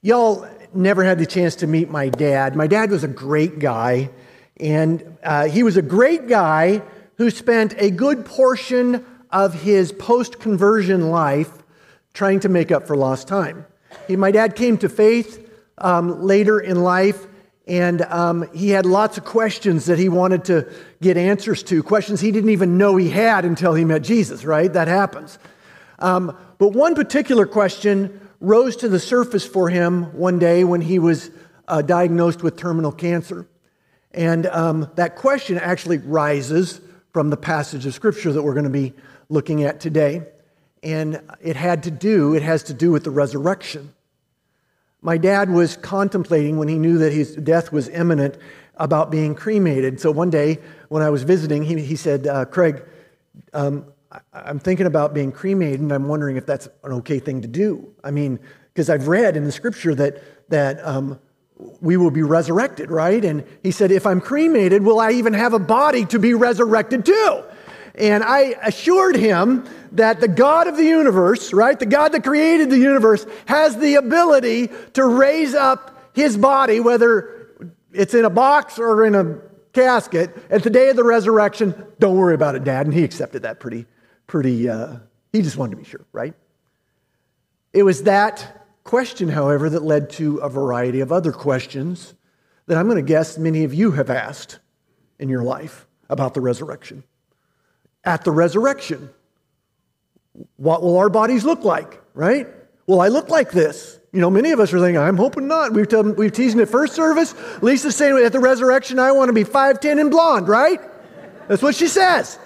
Y'all never had the chance to meet my dad. My dad was a great guy, and uh, he was a great guy who spent a good portion of his post conversion life trying to make up for lost time. He, my dad came to faith um, later in life, and um, he had lots of questions that he wanted to get answers to, questions he didn't even know he had until he met Jesus, right? That happens. Um, but one particular question rose to the surface for him one day when he was uh, diagnosed with terminal cancer. And um, that question actually rises from the passage of scripture that we're going to be looking at today. And it had to do, it has to do with the resurrection. My dad was contemplating when he knew that his death was imminent about being cremated. So one day when I was visiting, he, he said, uh, Craig, um, I'm thinking about being cremated, and I'm wondering if that's an okay thing to do. I mean, because I've read in the scripture that, that um, we will be resurrected, right? And he said, If I'm cremated, will I even have a body to be resurrected too? And I assured him that the God of the universe, right, the God that created the universe, has the ability to raise up his body, whether it's in a box or in a casket, at the day of the resurrection. Don't worry about it, Dad. And he accepted that pretty, pretty, uh, he just wanted to be sure, right? It was that question, however, that led to a variety of other questions that I'm going to guess many of you have asked in your life about the resurrection. At the resurrection, what will our bodies look like, right? Will I look like this? You know, many of us are thinking, I'm hoping not. We've, told, we've teased at first service. Lisa's saying at the resurrection, I want to be 5'10 and blonde, right? That's what she says.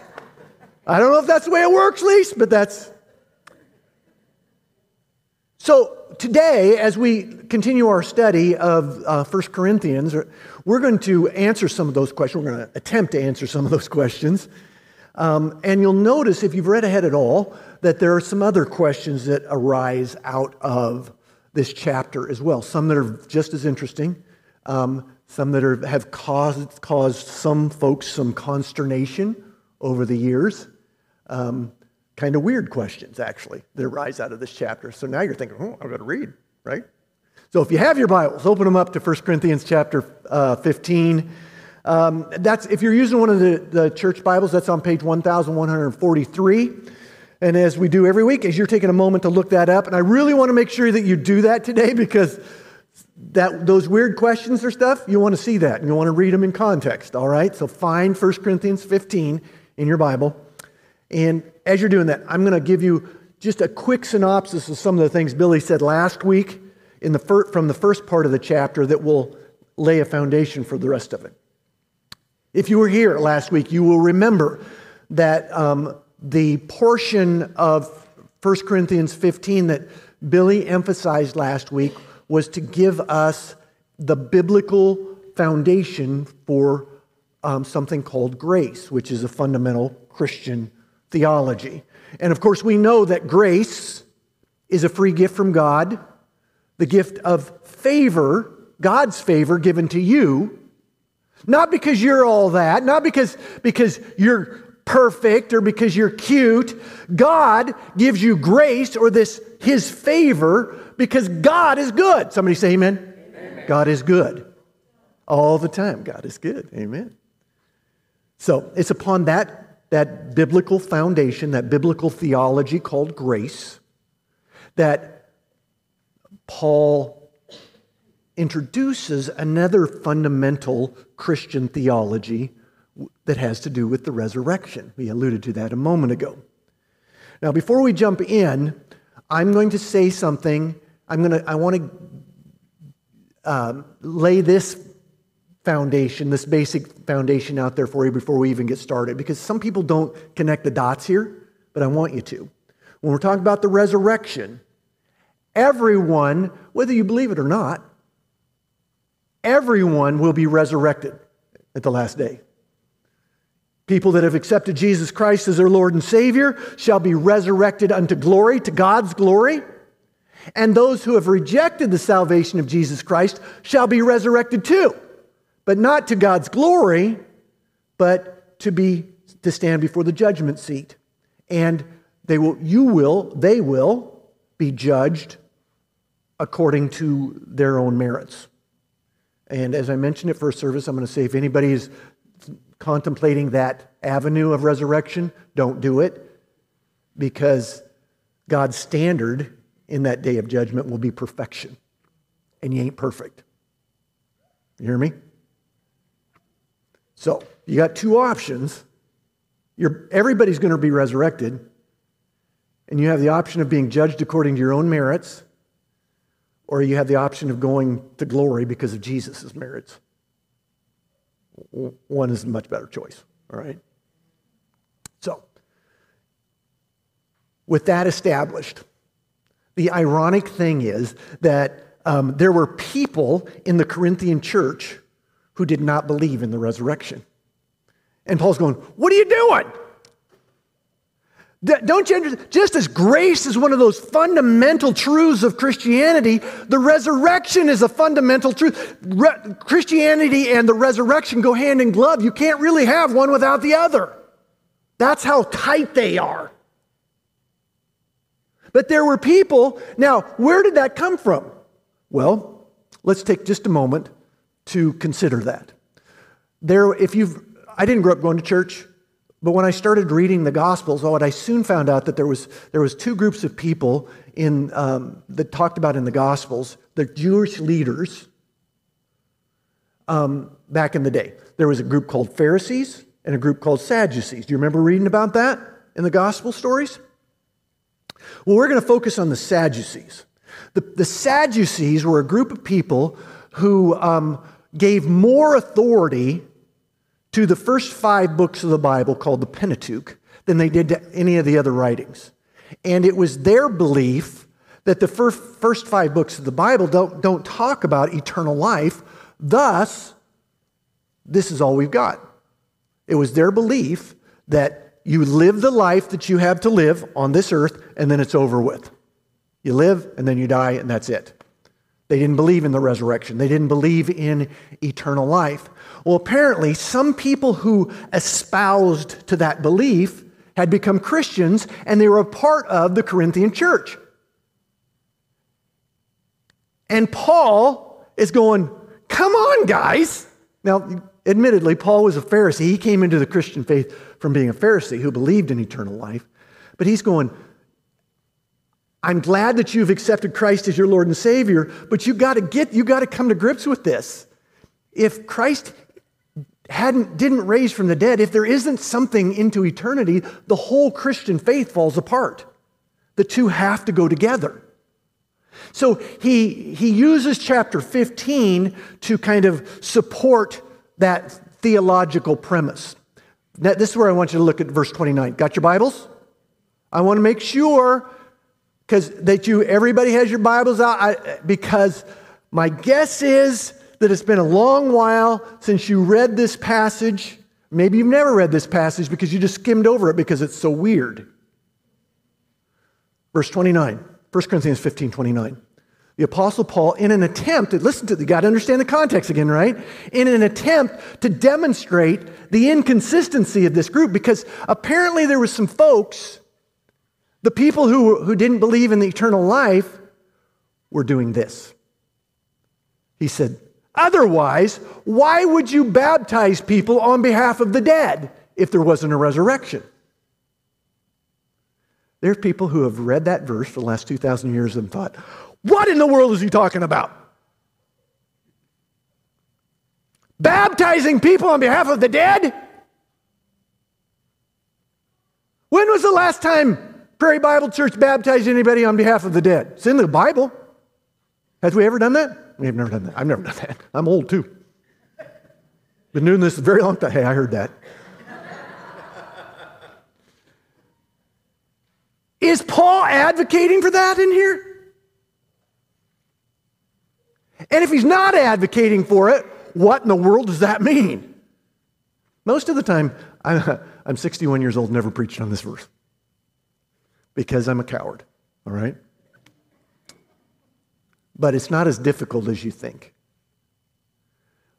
I don't know if that's the way it works, Lisa, but that's. So today, as we continue our study of uh, 1 Corinthians, we're going to answer some of those questions. We're going to attempt to answer some of those questions. Um, and you'll notice, if you've read ahead at all, that there are some other questions that arise out of this chapter as well. Some that are just as interesting, um, some that are, have caused, caused some folks some consternation over the years. Um, kind of weird questions, actually, that arise out of this chapter. So now you're thinking, oh, I've got to read, right? So if you have your Bibles, open them up to 1 Corinthians chapter uh, 15. Um, that's if you're using one of the, the church Bibles, that's on page 1143. And as we do every week, as you're taking a moment to look that up, and I really want to make sure that you do that today because that those weird questions or stuff, you want to see that and you want to read them in context, all right? So find 1 Corinthians 15 in your Bible. And as you're doing that, I'm going to give you just a quick synopsis of some of the things Billy said last week in the fir- from the first part of the chapter that will lay a foundation for the rest of it. If you were here last week, you will remember that um, the portion of 1 Corinthians 15 that Billy emphasized last week was to give us the biblical foundation for um, something called grace, which is a fundamental Christian theology. And of course, we know that grace is a free gift from God, the gift of favor, God's favor given to you not because you're all that, not because, because you're perfect or because you're cute. God gives you grace or this his favor because God is good. Somebody say amen. amen. God is good. All the time. God is good. Amen. So it's upon that, that biblical foundation, that biblical theology called grace, that Paul introduces another fundamental Christian theology that has to do with the resurrection. We alluded to that a moment ago. Now, before we jump in, I'm going to say something. I'm going to, I want to um, lay this foundation, this basic foundation out there for you before we even get started, because some people don't connect the dots here, but I want you to. When we're talking about the resurrection, everyone, whether you believe it or not, everyone will be resurrected at the last day. People that have accepted Jesus Christ as their Lord and Savior shall be resurrected unto glory, to God's glory. And those who have rejected the salvation of Jesus Christ shall be resurrected too, but not to God's glory, but to be to stand before the judgment seat. And they will you will they will be judged according to their own merits. And as I mentioned at first service, I'm going to say if anybody is contemplating that avenue of resurrection, don't do it because God's standard in that day of judgment will be perfection. And you ain't perfect. You hear me? So, you got two options. You're, everybody's going to be resurrected, and you have the option of being judged according to your own merits, or you have the option of going to glory because of Jesus' merits. One is a much better choice, all right? So, with that established, the ironic thing is that um, there were people in the Corinthian church who did not believe in the resurrection. And Paul's going, What are you doing? Don't you understand? Just as grace is one of those fundamental truths of Christianity, the resurrection is a fundamental truth. Re- Christianity and the resurrection go hand in glove. You can't really have one without the other. That's how tight they are. But there were people. Now, where did that come from? Well, let's take just a moment to consider that. There, if you've, I didn't grow up going to church, but when I started reading the Gospels, what I soon found out that there was there was two groups of people in um, that talked about in the Gospels, the Jewish leaders. Um, back in the day, there was a group called Pharisees and a group called Sadducees. Do you remember reading about that in the Gospel stories? Well, we're going to focus on the Sadducees. The, the Sadducees were a group of people who um, gave more authority to the first five books of the Bible, called the Pentateuch, than they did to any of the other writings. And it was their belief that the first, five books of the Bible don't, don't talk about eternal life. Thus, this is all we've got. It was their belief that you live the life that you have to live on this earth, and then it's over with. You live, and then you die, and that's it. They didn't believe in the resurrection. They didn't believe in eternal life. Well, apparently, some people who espoused to that belief had become Christians and they were a part of the Corinthian church. And Paul is going, Come on, guys. Now, admittedly, Paul was a Pharisee. He came into the Christian faith from being a Pharisee who believed in eternal life. But he's going, I'm glad that you've accepted Christ as your Lord and Savior, but you got to get you got to come to grips with this. If Christ hadn't didn't raise from the dead, if there isn't something into eternity, the whole Christian faith falls apart. The two have to go together. So he he uses chapter 15 to kind of support that theological premise. Now, this is where I want you to look at verse 29. Got your Bibles? I want to make sure because that you everybody has your Bibles out I, because my guess is that it's been a long while since you read this passage. Maybe you've never read this passage because you just skimmed over it because it's so weird. Verse 29, 1 Corinthians 15 29. The Apostle Paul, in an attempt, to listen to, you got to understand the context again, right? In an attempt to demonstrate the inconsistency of this group, because apparently there were some folks the people who, who didn't believe in the eternal life were doing this. He said, Otherwise, why would you baptize people on behalf of the dead if there wasn't a resurrection? There's people who have read that verse for the last 2,000 years and thought, What in the world is he talking about? Baptizing people on behalf of the dead? When was the last time Prairie Bible Church baptize anybody on behalf of the dead? It's in the Bible. Has we ever done that? We have never done that. I've never done that. I'm old too. Been doing this a very long time. Hey, I heard that. Is Paul advocating for that in here? And if he's not advocating for it, what in the world does that mean? Most of the time, I'm 61 years old, never preached on this verse because I'm a coward, all right? But it's not as difficult as you think.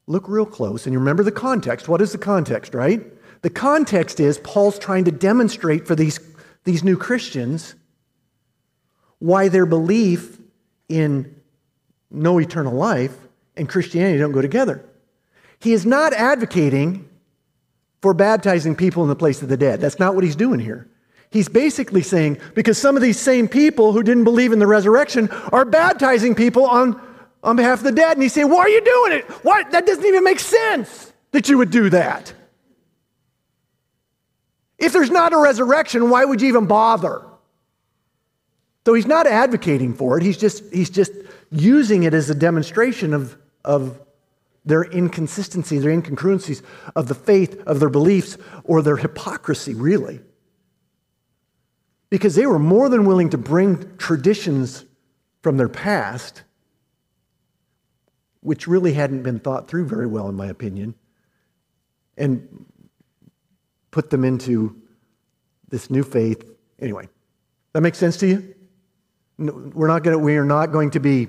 Look real close and you remember the context. What is the context, right? The context is Paul's trying to demonstrate for these, these new Christians why their belief in no eternal life and Christianity don't go together. He is not advocating for baptizing people in the place of the dead. That's not what he's doing here. He's basically saying, because some of these same people who didn't believe in the resurrection are baptizing people on, on behalf of the dead. And he's saying, Why are you doing it? Why? That doesn't even make sense that you would do that. If there's not a resurrection, why would you even bother? So he's not advocating for it, he's just, he's just using it as a demonstration of, of their inconsistencies, their incongruencies of the faith, of their beliefs, or their hypocrisy, really because they were more than willing to bring traditions from their past, which really hadn't been thought through very well, in my opinion, and put them into this new faith. Anyway, that makes sense to you? we're not going to, we are not going to be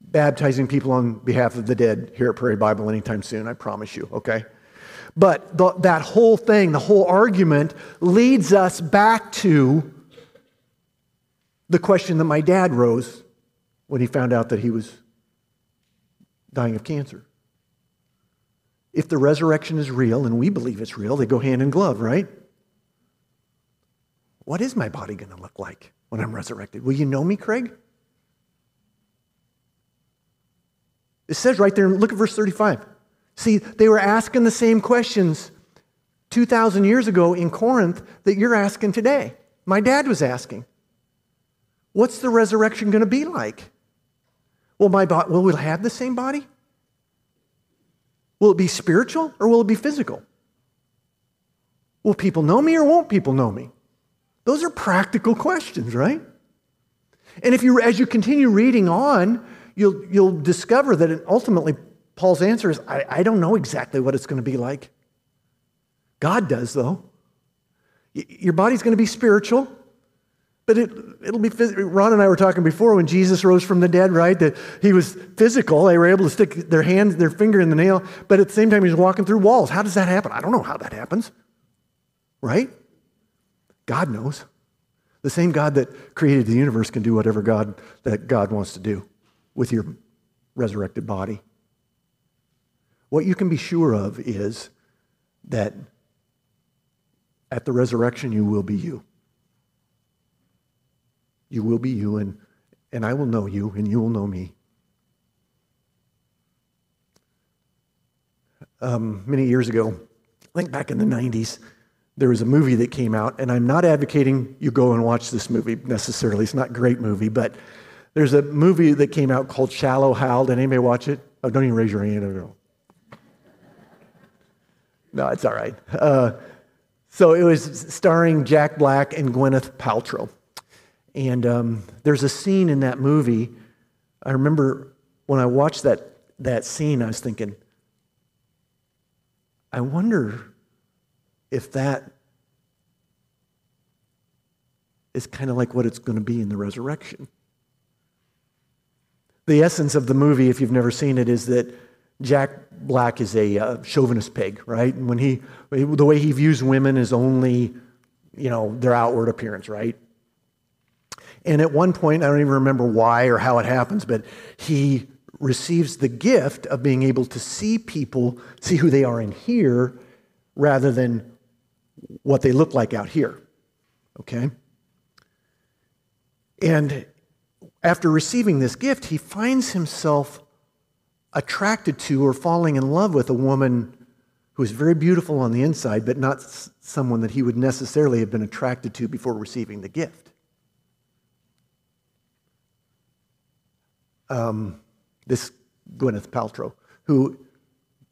baptizing people on behalf of the dead here at Prairie Bible anytime soon, I promise you, okay? But the, that whole thing, the whole argument, leads us back to the question that my dad rose when he found out that he was dying of cancer. If the resurrection is real, and we believe it's real, they go hand in glove, right? What is my body going to look like when I'm resurrected? Will you know me, Craig? It says right there, look at verse 35. See, they were asking the same questions 2,000 years ago in Corinth that you're asking today. My dad was asking. What's the resurrection going to be like? Will my body, will we have the same body? Will it be spiritual or will it be physical? Will people know me or won't people know me? Those are practical questions, right? And if you, as you continue reading on, you'll, you'll discover that ultimately Paul's answer is I, I don't know exactly what it's going to be like. God does, though. Your body's going to be spiritual. But it, it'll be, Ron and I were talking before when Jesus rose from the dead, right? That he was physical. They were able to stick their hand, their finger in the nail, but at the same time, he was walking through walls. How does that happen? I don't know how that happens, right? God knows. The same God that created the universe can do whatever God that God wants to do with your resurrected body. What you can be sure of is that at the resurrection, you will be you. You will be you, and, and I will know you, and you will know me. Um, many years ago, I think back in the 90s, there was a movie that came out, and I'm not advocating you go and watch this movie necessarily. It's not a great movie, but there's a movie that came out called Shallow Hal. Did anybody watch it? Oh, don't even raise your hand. No, it's all right. Uh, so it was starring Jack Black and Gwyneth Paltrow. And um, there's a scene in that movie. I remember when I watched that, that scene, I was thinking, I wonder if that is kind of like what it's going to be in the resurrection. The essence of the movie, if you've never seen it, is that Jack Black is a uh, chauvinist pig, right? And when he, the way he views women is only, you know, their outward appearance, right? And at one point, I don't even remember why or how it happens, but he receives the gift of being able to see people, see who they are in here, rather than what they look like out here. Okay? And after receiving this gift, he finds himself attracted to or falling in love with a woman who is very beautiful on the inside, but not someone that he would necessarily have been attracted to before receiving the gift. um, this Gwyneth Paltrow, who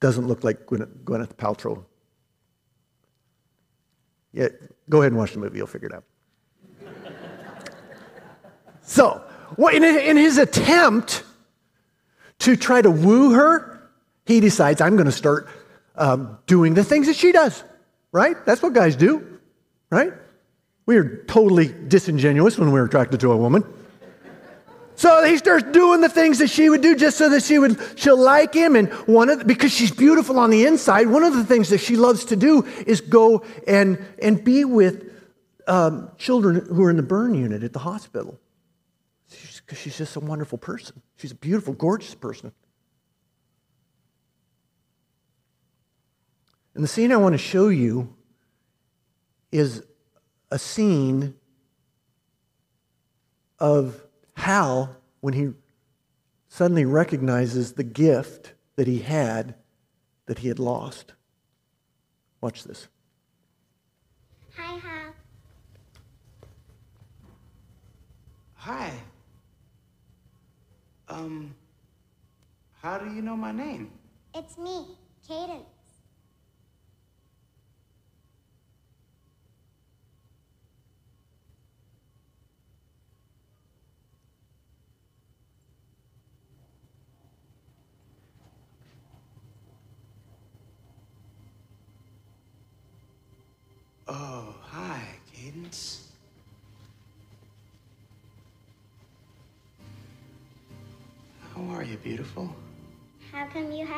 doesn't look like Gwyneth, Gwyneth Paltrow. Yeah, go ahead and watch the movie, you'll figure it out. so, in his attempt to try to woo her, he decides, I'm going to start um, doing the things that she does, right? That's what guys do, right? We are totally disingenuous when we're attracted to a woman. So he starts doing the things that she would do just so that she would she'll like him. And one of the, because she's beautiful on the inside, one of the things that she loves to do is go and and be with um, children who are in the burn unit at the hospital. She's because she's just a wonderful person. She's a beautiful, gorgeous person. And the scene I want to show you is a scene of Hal when he suddenly recognizes the gift that he had that he had lost. Watch this. Hi, Hal. Hi. Um, how do you know my name? It's me, Cadence.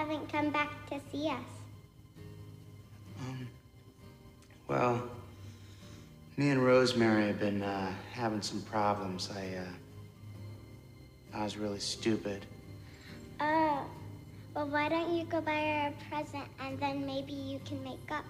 Haven't come back to see us? Um, well, me and Rosemary have been uh, having some problems. I, uh, I was really stupid. Oh, well, why don't you go buy her a present and then maybe you can make up?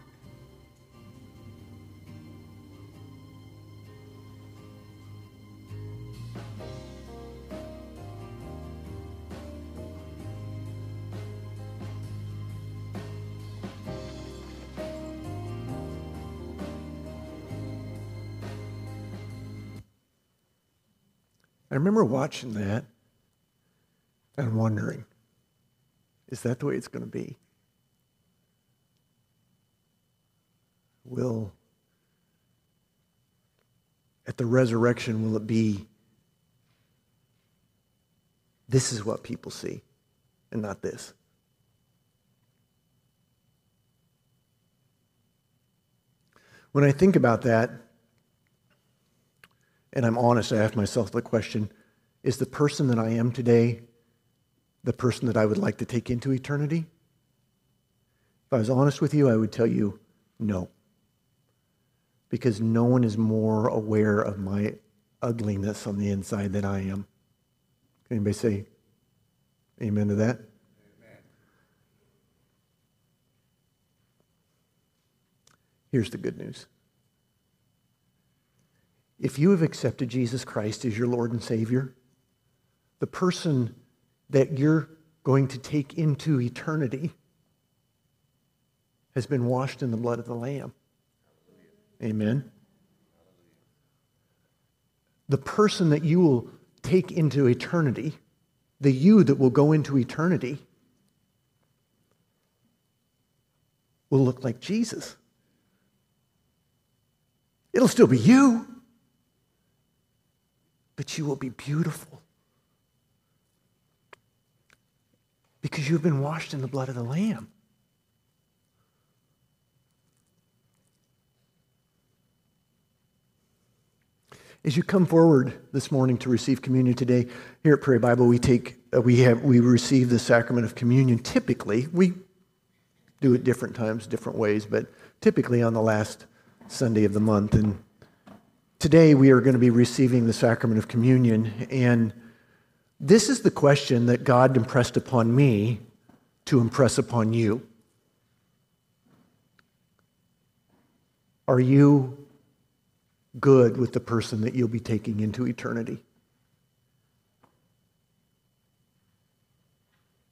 I remember watching that and wondering, is that the way it's going to be? Will, at the resurrection, will it be this is what people see and not this? When I think about that, and I'm honest, I ask myself the question is the person that I am today the person that I would like to take into eternity? If I was honest with you, I would tell you no. Because no one is more aware of my ugliness on the inside than I am. Can anybody say amen to that? Amen. Here's the good news. If you have accepted Jesus Christ as your Lord and Savior, the person that you're going to take into eternity has been washed in the blood of the Lamb. Amen. The person that you will take into eternity, the you that will go into eternity, will look like Jesus. It'll still be you but you will be beautiful. Because you've been washed in the blood of the Lamb. As you come forward this morning to receive communion today, here at Prairie Bible, we take uh, we have we receive the sacrament of communion. Typically, we do it different times, different ways, but typically on the last Sunday of the month. And Today, we are going to be receiving the sacrament of communion, and this is the question that God impressed upon me to impress upon you. Are you good with the person that you'll be taking into eternity?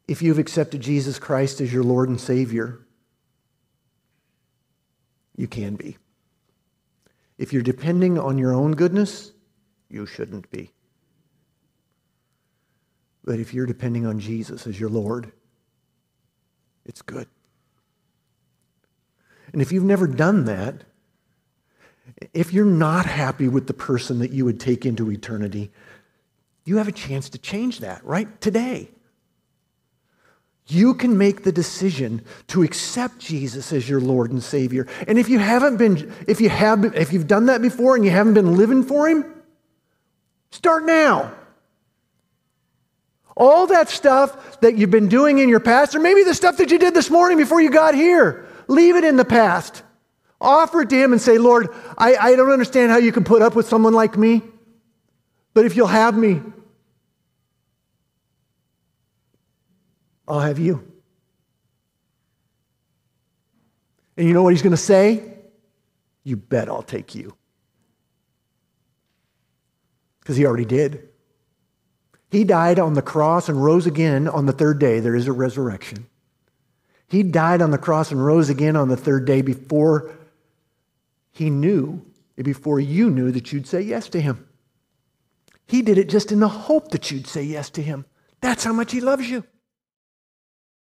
If you've accepted Jesus Christ as your Lord and Savior, you can be. If you're depending on your own goodness, you shouldn't be. But if you're depending on Jesus as your Lord, it's good. And if you've never done that, if you're not happy with the person that you would take into eternity, you have a chance to change that right today. You can make the decision to accept Jesus as your Lord and Savior. And if you haven't been, if you have, if you've done that before and you haven't been living for Him, start now. All that stuff that you've been doing in your past, or maybe the stuff that you did this morning before you got here, leave it in the past. Offer it to Him and say, Lord, I, I don't understand how you can put up with someone like me, but if you'll have me, I'll have you. And you know what he's going to say? You bet I'll take you. Because he already did. He died on the cross and rose again on the third day. There is a resurrection. He died on the cross and rose again on the third day before he knew, before you knew that you'd say yes to him. He did it just in the hope that you'd say yes to him. That's how much he loves you.